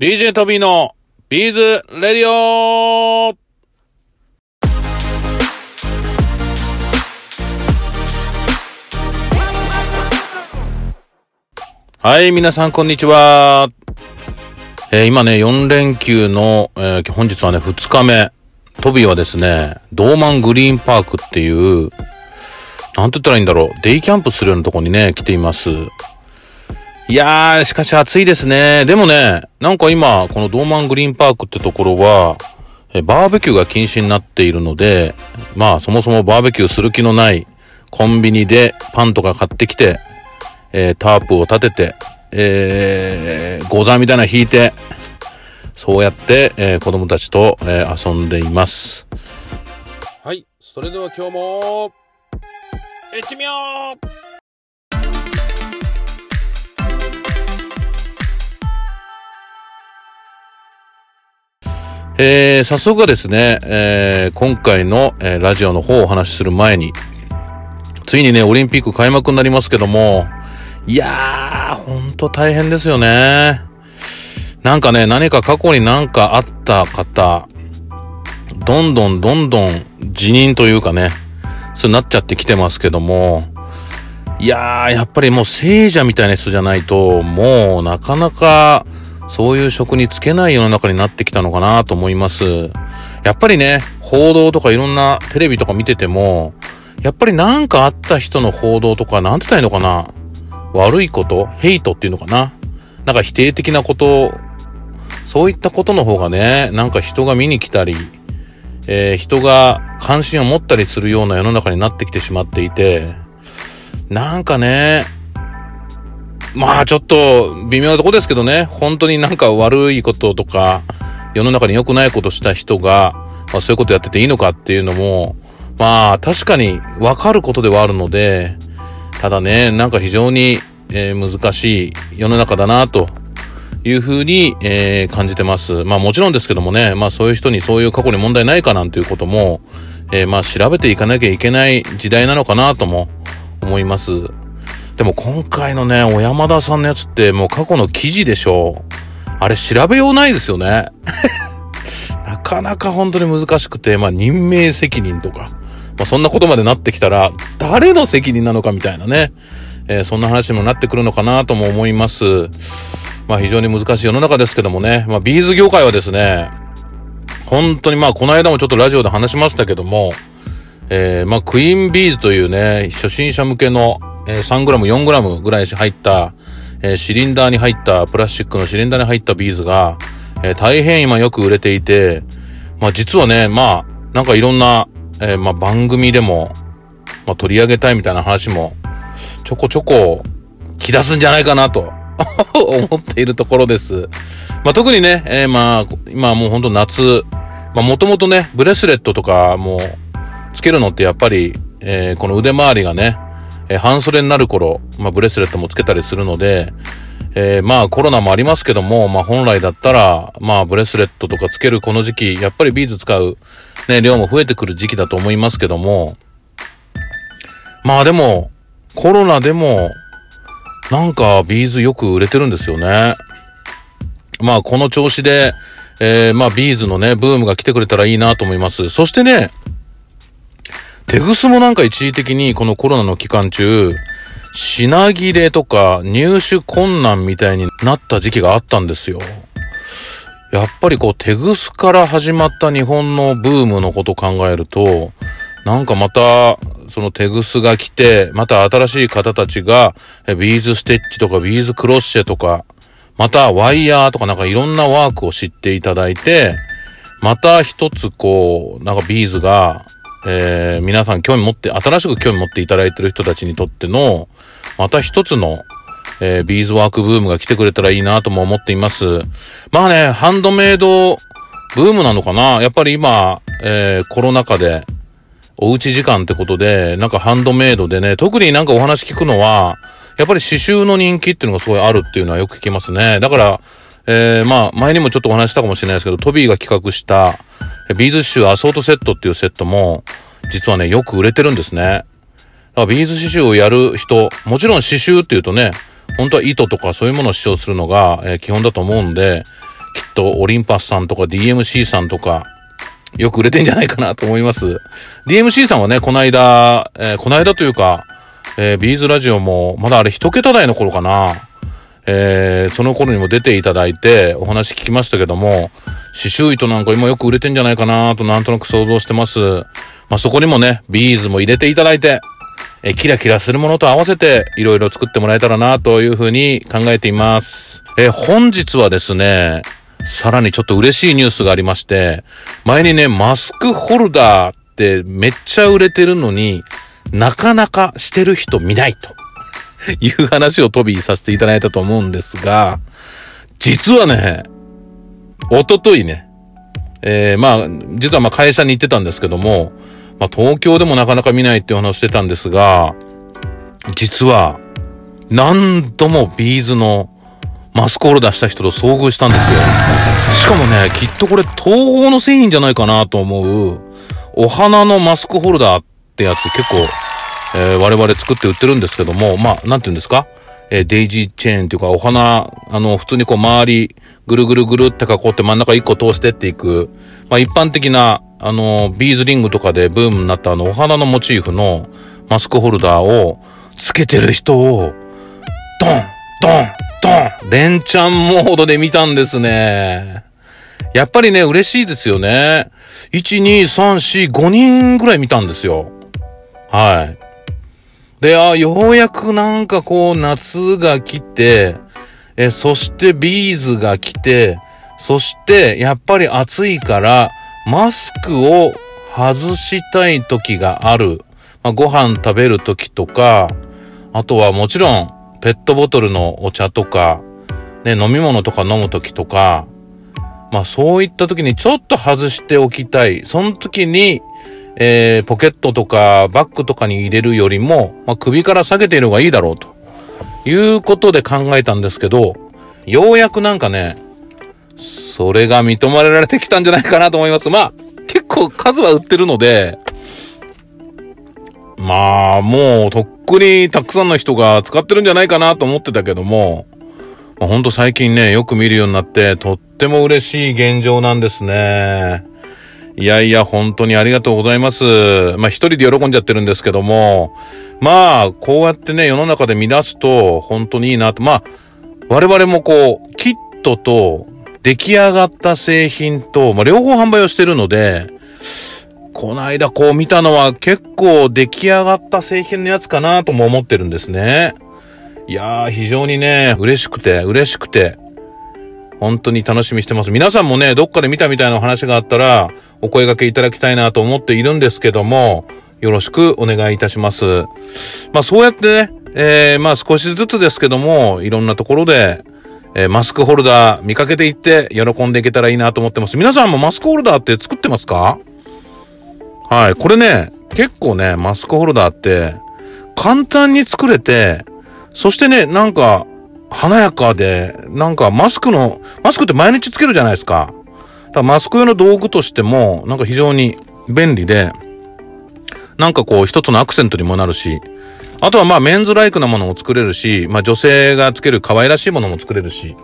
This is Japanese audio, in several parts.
DJ トビーのビーズレディオはい、皆さんこんにちは。えー今ね、4連休の、えー本日はね、2日目。トビーはですね、ドーマングリーンパークっていう、なんて言ったらいいんだろう、デイキャンプするようなとこにね、来ています。いやー、しかし暑いですね。でもね、なんか今、このドーマングリーンパークってところは、えバーベキューが禁止になっているので、まあそもそもバーベキューする気のないコンビニでパンとか買ってきて、えータープを立てて、えー、ゴザみたいなの引いて、そうやって、えー子供たちと、えー遊んでいます。はい、それでは今日も、行ってみようえー、早速ですね、えー、今回の、えーラジオの方をお話しする前に、ついにね、オリンピック開幕になりますけども、いやー、ほんと大変ですよね。なんかね、何か過去になんかあった方、どんどんどんどん辞任というかね、そうなっちゃってきてますけども、いやー、やっぱりもう聖者みたいな人じゃないと、もうなかなかそういう職に就けない世の中になってきたのかなと思います。やっぱりね、報道とかいろんなテレビとか見てても、やっぱりなんかあった人の報道とか、なんて言ったらいいのかな？悪いこと？ヘイトっていうのかな？なんか否定的なこと、そういったことの方がね、なんか人が見に来たり、えー人が関心を持ったりするような世の中になってきてしまっていて、なんかね、まあちょっと微妙なとこですけどね、本当になんか悪いこととか、世の中に良くないことした人が、まあそういうことやってていいのかっていうのも、まあ確かにわかることではあるので、ただね、なんか非常に、えー難しい世の中だなというふうに、えー感じてます。まあもちろんですけどもね、まあそういう人にそういう過去に問題ないかなんていうことも、えーまあ調べていかなきゃいけない時代なのかなとも思います。でも今回のね、小山田さんのやつってもう過去の記事でしょあれ調べようないですよね。なかなか本当に難しくて、まあ任命責任とか、まあそんなことまでなってきたら、誰の責任なのかみたいなね、えーそんな話にもなってくるのかなとも思います。まあ非常に難しい世の中ですけどもね、まあビーズ業界はですね、本当にまあこの間もちょっとラジオで話しましたけども、えー、まあクイーンビーズというね、初心者向けの、えー、3g、4g ぐらい入った、えーシリンダーに入った、プラスチックのシリンダーに入ったビーズが、えー大変今よく売れていて、まあ実はね、まあ、なんかいろんな、えーまあ番組でも、まあ取り上げたいみたいな話も、ちょこちょこ、来出すんじゃないかなと、思っているところです。まあ特にね、えーまあ、今もうほんと夏、まあもともとね、ブレスレットとかもつけるのってやっぱり、えーこの腕周りがね、えー半袖になる頃、まあブレスレットもつけたりするので、えーまあコロナもありますけども、まあ本来だったら、まあブレスレットとかつけるこの時期、やっぱりビーズ使うね、量も増えてくる時期だと思いますけども、まあでも、コロナでも、なんかビーズよく売れてるんですよね。まあこの調子で、えーまあビーズのね、ブームが来てくれたらいいなと思います。そしてね、テグスもなんか一時的にこのコロナの期間中、品切れとか入手困難みたいになった時期があったんですよ。やっぱりこうテグスから始まった日本のブームのこと考えると、なんかまた、そのテグスが来て、また新しい方たちが、ビーズステッチとかビーズクロッシェとか、またワイヤーとかなんかいろんなワークを知っていただいて、また一つこう、なんかビーズが、えー、皆さん興味持って、新しく興味持っていただいてる人たちにとっての、また一つの、えービーズワークブームが来てくれたらいいなとも思っています。まあね、ハンドメイドブームなのかなやっぱり今、えーコロナ禍で、おうち時間ってことで、なんかハンドメイドでね、特になんかお話聞くのは、やっぱり刺繍の人気っていうのがすごいあるっていうのはよく聞きますね。だから、えー、まあ、前にもちょっとお話したかもしれないですけど、トビーが企画した、ビーズ刺繍アソートセットっていうセットも、実はね、よく売れてるんですね。だからビーズ刺繍をやる人、もちろん刺繍っていうとね、本当は糸とかそういうものを使用するのが、えー基本だと思うんで、きっとオリンパスさんとか DMC さんとか、よく売れてんじゃないかなと思います。DMC さんはね、この間、えー、この間というか、えー、ビーズラジオも、まだあれ一桁台の頃かな。えー、その頃にも出ていただいて、お話聞きましたけども、刺繍糸なんか今よく売れてんじゃないかなとなんとなく想像してます。まあ、そこにもね、ビーズも入れていただいて、えキラキラするものと合わせて、いろいろ作ってもらえたらなというふうに考えています。え本日はですね、さらにちょっと嬉しいニュースがありまして、前にね、マスクホルダーってめっちゃ売れてるのに、なかなかしてる人見ないと いう話を飛びさせていただいたと思うんですが、実はね、おとといね、えー、まあ、実はまあ会社に行ってたんですけども、まあ東京でもなかなか見ないっていう話してたんですが、実は、何度もビーズのマスクホルダーした人と遭遇したんですよ。しかもね、きっとこれ東方の製品じゃないかなと思う、お花のマスクホルダーってやつ結構、えー、我々作って売ってるんですけども、まあ、なんて言うんですか？えー、デイジーチェーンっていうか、お花、あの、普通にこう周り、ぐるぐるぐるって囲って真ん中一個通してっていく、まあ一般的な、あの、ビーズリングとかでブームになったあの、お花のモチーフのマスクホルダーをつけてる人を、ドンドンドン連チャンモードで見たんですね。やっぱりね、嬉しいですよね。1、2、3、4、5人ぐらい見たんですよ。はい。で、あ、ようやくなんかこう夏が来て、え、そしてビーズが来て、そしてやっぱり暑いからマスクを外したい時がある。まあ、ご飯食べる時とか、あとはもちろんペットボトルのお茶とか、ね、飲み物とか飲む時とか、まあそういった時にちょっと外しておきたい。その時に、えー、ポケットとかバッグとかに入れるよりも、まあ首から下げている方がいいだろうと。いうことで考えたんですけど、ようやくなんかね、それが認められてきたんじゃないかなと思います。まあ、結構数は売ってるので、まあ、もうとっくにたくさんの人が使ってるんじゃないかなと思ってたけども、まあ、ほんと最近ね、よく見るようになって、とっても嬉しい現状なんですね。いやいや、本当にありがとうございます。まあ一人で喜んじゃってるんですけども、まあ、こうやってね、世の中で乱すと、本当にいいなと。まあ、我々もこう、キットと出来上がった製品と、まあ両方販売をしてるので、この間こう見たのは結構出来上がった製品のやつかなとも思ってるんですね。いやー、非常にね、嬉しくて、嬉しくて、本当に楽しみしてます。皆さんもね、どっかで見たみたいな話があったら、お声掛けいただきたいなと思っているんですけども、よろしくお願いいたします。まあそうやってね、えー、まあ少しずつですけども、いろんなところで、えー、マスクホルダー見かけていって喜んでいけたらいいなと思ってます。皆さんもマスクホルダーって作ってますか？はい。これね、結構ね、マスクホルダーって、簡単に作れて、そしてね、なんか、華やかで、なんかマスクの、マスクって毎日つけるじゃないですか。だかマスク用の道具としても、なんか非常に便利で、なんかこう一つのアクセントにもなるし、あとはまあメンズライクなものも作れるし、まあ女性がつける可愛らしいものも作れるし、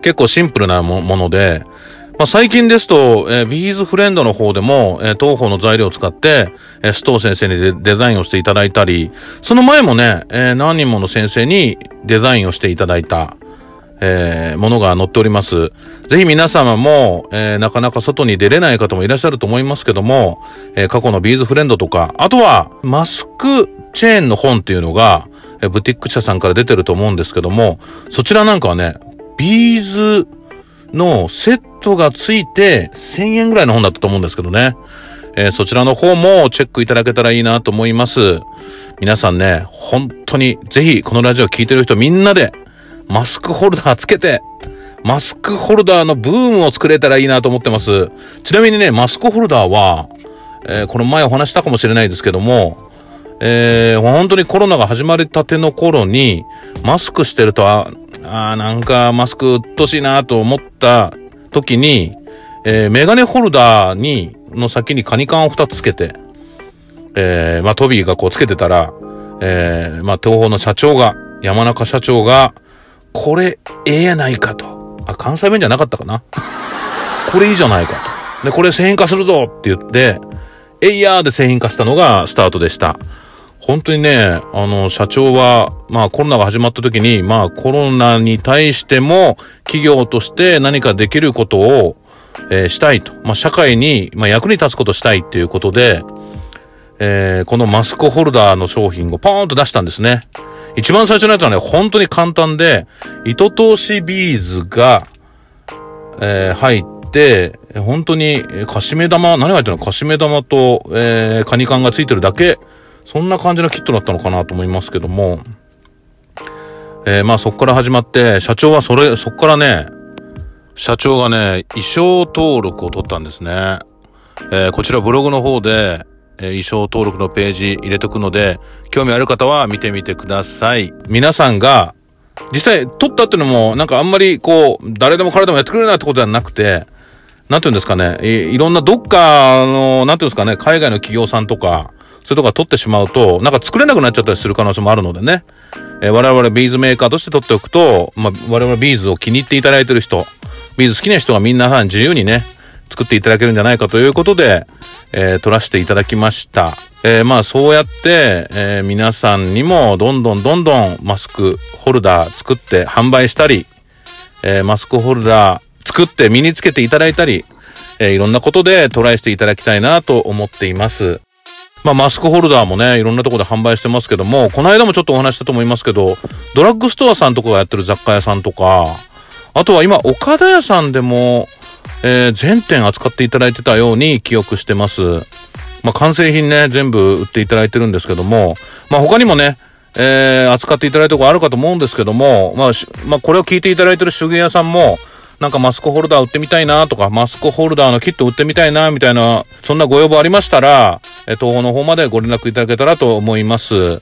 結構シンプルなもので、まあ、最近ですと、えー、ビーズフレンドの方でも、えー、東方の材料を使って、えー、須藤先生にデザインをしていただいたり、その前もね、えー、何人もの先生にデザインをしていただいた、えー、ものが載っております。ぜひ皆様も、えー、なかなか外に出れない方もいらっしゃると思いますけども、えー、過去のビーズフレンドとか、あとは、マスクチェーンの本っていうのが、えー、ブティック社さんから出てると思うんですけども、そちらなんかはね、ビーズのセットがついて1000円ぐらいの本だったと思うんですけどね。えー、そちらの方もチェックいただけたらいいなと思います。皆さんね、本当にぜひこのラジオ聞いてる人みんなでマスクホルダーつけて、マスクホルダーのブームを作れたらいいなと思ってます。ちなみにね、マスクホルダーは、えー、この前お話したかもしれないですけども、えー、本当にコロナが始まりたての頃に、マスクしてると、あ、あなんかマスクうっとしいなと思った時に、えー、メガネホルダーに、の先にカニカンを2つつけて、えー、まあ、トビーがこうつけてたら、えー、まあ、東方の社長が、山中社長が、これ、ええやないかと。あ、関西弁じゃなかったかな。これいいじゃないかと。で、これ製品化するぞって言って、えいやーで製品化したのがスタートでした。本当にね、あの、社長は、まあコロナが始まった時に、まあコロナに対しても企業として何かできることを、えー、したいと。まあ社会に、まあ、役に立つことしたいっていうことで、えー、このマスクホルダーの商品をポーンと出したんですね。一番最初のやつはね、本当に簡単で、糸通しビーズが、えー、入って、本当に、カシメ玉、何が入ってるの？カシメ玉と、えー、カニ缶がついてるだけ、そんな感じのキットだったのかなと思いますけども、えー、まあそこから始まって、社長はそれ、そこからね、社長がね、衣装登録を取ったんですね。えー、こちらブログの方で、えー、衣装登録のページ入れとくので、興味ある方は見てみてください。皆さんが、実際撮ったってのも、なんかあんまりこう、誰でも彼でもやってくれるなってことではなくて、なんていうんですかね、いいろんなどっかの、なんていうんですかね、海外の企業さんとか、そういうとこ撮ってしまうと、なんか作れなくなっちゃったりする可能性もあるのでね。えー、我々ビーズメーカーとして撮っておくと、まあ、我々ビーズを気に入っていただいてる人、ビーズ好きな人がみんな自由にね、作っていただけるんじゃないかということで、えー、撮らせていただきました。えー、まあそうやって、えー、皆さんにもどんどんどんどんマスクホルダー作って販売したり、えー、マスクホルダー作って身につけていただいたり、えー、いろんなことでトライしていただきたいなと思っています。まあ、マスクホルダーもね、いろんなところで販売してますけども、この間もちょっとお話したと思いますけど、ドラッグストアさんとかがやってる雑貨屋さんとか、あとは今、岡田屋さんでも、えー、全店扱っていただいてたように記憶してます。まあ、完成品ね、全部売っていただいてるんですけども、まあ、他にもね、えー、扱っていただいたところあるかと思うんですけども、まあ、まあ、これを聞いていただいてる手芸屋さんも、なんかマスクホルダー売ってみたいなとか、マスクホルダーのキット売ってみたいなみたいな、そんなご要望ありましたら、え東方の方までご連絡いただけたらと思います。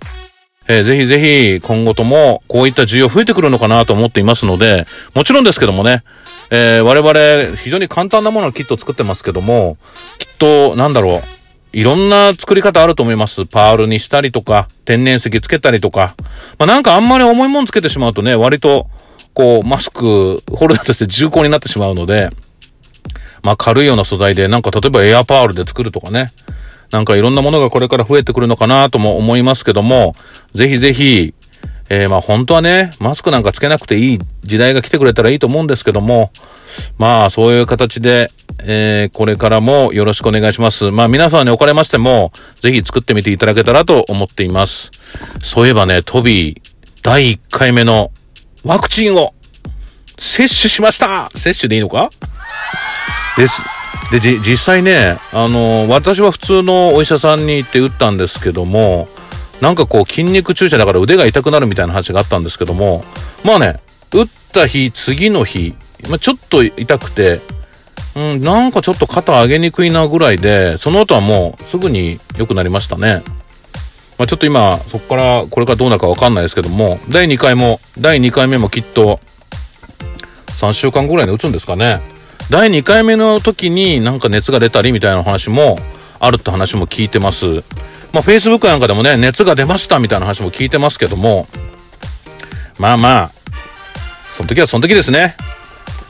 えー、ぜひぜひ今後ともこういった需要増えてくるのかなと思っていますので、もちろんですけどもね、えー、我々非常に簡単なもののキット作ってますけども、きっと、なんだろう、いろんな作り方あると思います。パールにしたりとか、天然石つけたりとか。まあ、なんかあんまり重いもんつけてしまうとね、割と、こう、マスク、ホルダーとして重厚になってしまうので、まあ、軽いような素材で、なんか例えばエアパールで作るとかね。なんかいろんなものがこれから増えてくるのかなとも思いますけども、ぜひぜひ、えー、まあ本当はね、マスクなんかつけなくていい時代が来てくれたらいいと思うんですけども、まあそういう形で、えー、これからもよろしくお願いします。まあ皆さんにおかれましても、ぜひ作ってみていただけたらと思っています。そういえばね、トビー、第1回目のワクチンを接種しました接種でいいのか？です。で、じ、実際ね、あの、私は普通のお医者さんに行って打ったんですけども、なんかこう筋肉注射だから腕が痛くなるみたいな話があったんですけども、まあね、打った日、次の日、まあ、ちょっと痛くて、うん、なんかちょっと肩上げにくいなぐらいで、その後はもうすぐに良くなりましたね。まあ、ちょっと今、そこからこれからどうなるかわかんないですけども、第2回も、第2回目もきっと、3週間ぐらいで打つんですかね。第2回目の時になんか熱が出たりみたいな話もあるって話も聞いてます。まあ、Facebook なんかでもね、熱が出ましたみたいな話も聞いてますけども、まあまあ、その時はその時ですね。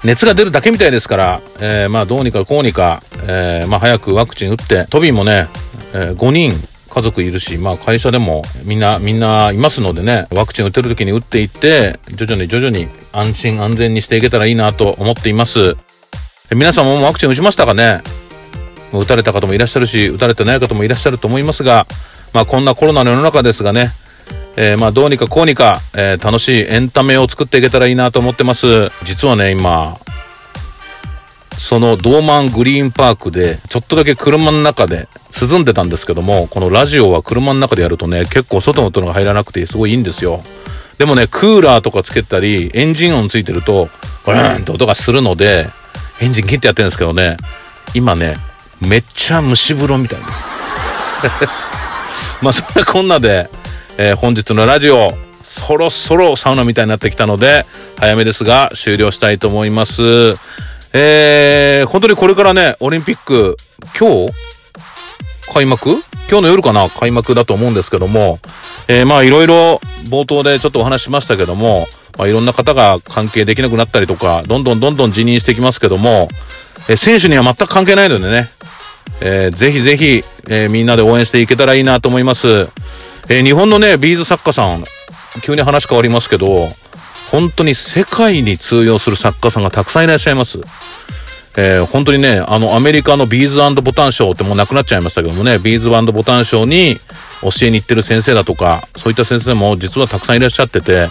熱が出るだけみたいですから、えー、まあどうにかこうにか、えー、まあ早くワクチン打って、トビーもね、えー、5人家族いるし、まあ会社でもみんな、みんないますのでね、ワクチン打てる時に打っていって、徐々に徐々に安心安全にしていけたらいいなと思っています。皆さんもワクチン打ちましたかね？打たれた方もいらっしゃるし、打たれてない方もいらっしゃると思いますが、まあこんなコロナの世の中ですがね、えー、まあどうにかこうにか、えー、楽しいエンタメを作っていけたらいいなと思ってます。実はね、今、そのドーマングリーンパークで、ちょっとだけ車の中で涼んでたんですけども、このラジオは車の中でやるとね、結構外の音が入らなくてすごいいいんですよ。でもね、クーラーとかつけたり、エンジン音ついてると、ブーンと音がするので、エンジン切ってやってるんですけどね、今ね、めっちゃ蒸し風呂みたいです。まあそんなこんなで、えー、本日のラジオ、そろそろサウナみたいになってきたので、早めですが終了したいと思います。えー、本当にこれからね、オリンピック、今日？開幕？今日の夜かな？開幕だと思うんですけども、えー、まあいろいろ冒頭でちょっとお話しましたけども、まあ、いろんな方が関係できなくなったりとか、どんどんどんどん辞任してきますけども、え選手には全く関係ないのでね、えー、ぜひぜひ、えー、みんなで応援していけたらいいなと思います。えー、日本のね、ビーズ作家さん、急に話変わりますけど、本当に世界に通用する作家さんがたくさんいらっしゃいます。えー、本当にね、あの、アメリカのビーズボタンショーってもうなくなっちゃいましたけどもね、ビーズボタンショーに教えに行ってる先生だとか、そういった先生も実はたくさんいらっしゃってて、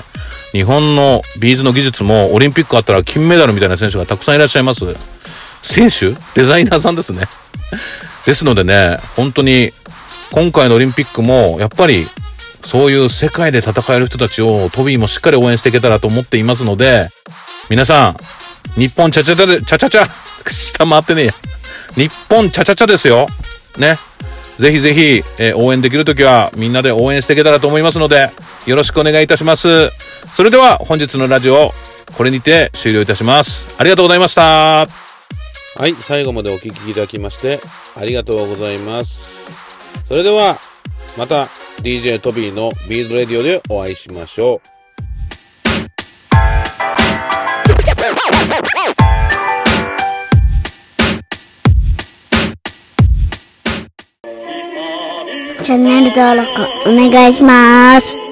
日本のビーズの技術もオリンピックあったら金メダルみたいな選手がたくさんいらっしゃいます。選手？デザイナーさんですね。ですのでね、本当に今回のオリンピックもやっぱりそういう世界で戦える人たちをトビーもしっかり応援していけたらと思っていますので、皆さん、日本チャチャチャで、チャチャチャ 下回ってねえや。日本チャチャチャですよ。ね。ぜひぜひ、えー、応援できるときはみんなで応援していけたらと思いますので、よろしくお願いいたします。それでは本日のラジオ、これにて終了いたします。ありがとうございました。はい、最後までお聴きいただきましてありがとうございます。それでは、また DJ トビーのビーズレディオでお会いしましょう。チャンネル登録お願いします。